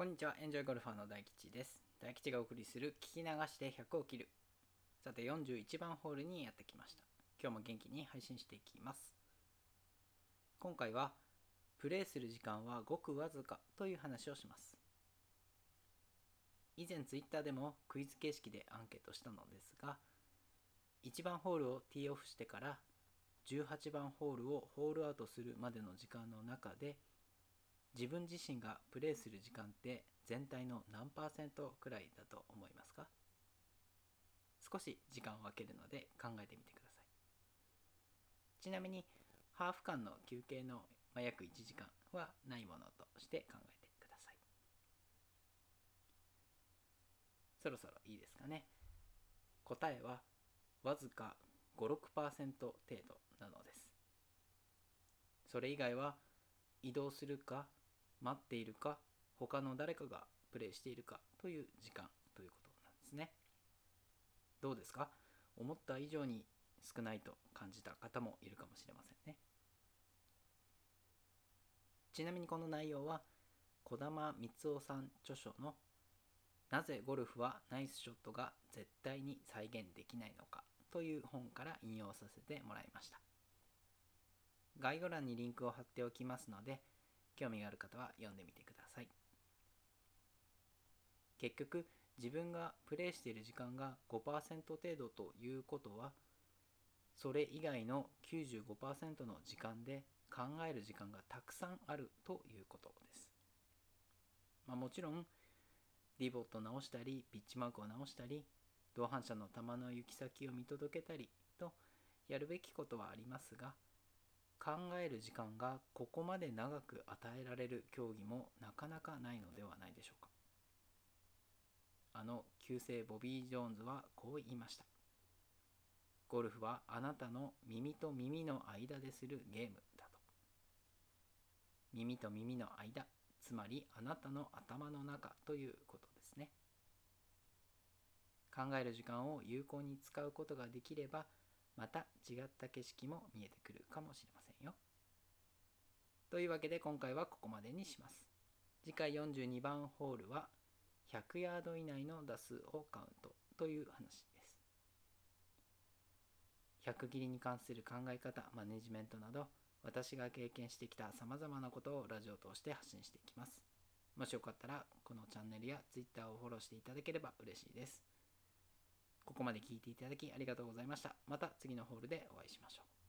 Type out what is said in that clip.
こんにちは、エンジョイゴルファーの大吉です。大吉がお送りする聞き流して100を切る。さて、41番ホールにやってきました。今日も元気に配信していきます。今回は、プレイする時間はごくわずかという話をします。以前ツイッターでもクイズ形式でアンケートしたのですが、1番ホールをティーオフしてから18番ホールをホールアウトするまでの時間の中で自分自身がプレイする時間って全体の何パーセントくらいだと思いますか？少し時間を空けるので考えてみてください。ちなみにハーフ間の休憩の約1時間はないものとして考えてください。そろそろいいですかね？答えはわずか56%程度なのです。それ以外は移動するか待っているか他の誰かがプレイしているかという時間ということなんですね。どうですか？思った以上に少ないと感じた方もいるかもしれませんね。ちなみにこの内容は児玉光夫さん著書の「なぜゴルフはナイスショットが絶対に再現できないのか」という本から引用させてもらいました。概要欄にリンクを貼っておきますので興味がある方は読んでみてください。結局自分がプレイしている時間が5%程度ということはそれ以外の95%の時間で考える時間がたくさんあるということです、まあ、もちろんリボット直したりピッチマークを直したり同伴者の球の行き先を見届けたりとやるべきことはありますが考える時間がここまで長く与えられる競技もなかなかないのではないでしょうか。あの旧姓ボビー・ジョーンズはこう言いました。ゴルフはあなたの耳と耳の間でするゲームだと。耳と耳の間つまりあなたの頭の中ということですね。考える時間を有効に使うことができればまた違った景色も見えてくるかもしれませんよ。というわけで今回はここまでにします。次回42番ホールは100ヤード以内の打数をカウントという話です。100切りに関する考え方、マネジメントなど私が経験してきた様々なことをラジオを通して発信していきます。もしよかったらこのチャンネルや Twitter をフォローしていただければ嬉しいです。ここまで聞いていただきありがとうございました。また次のホールでお会いしましょう。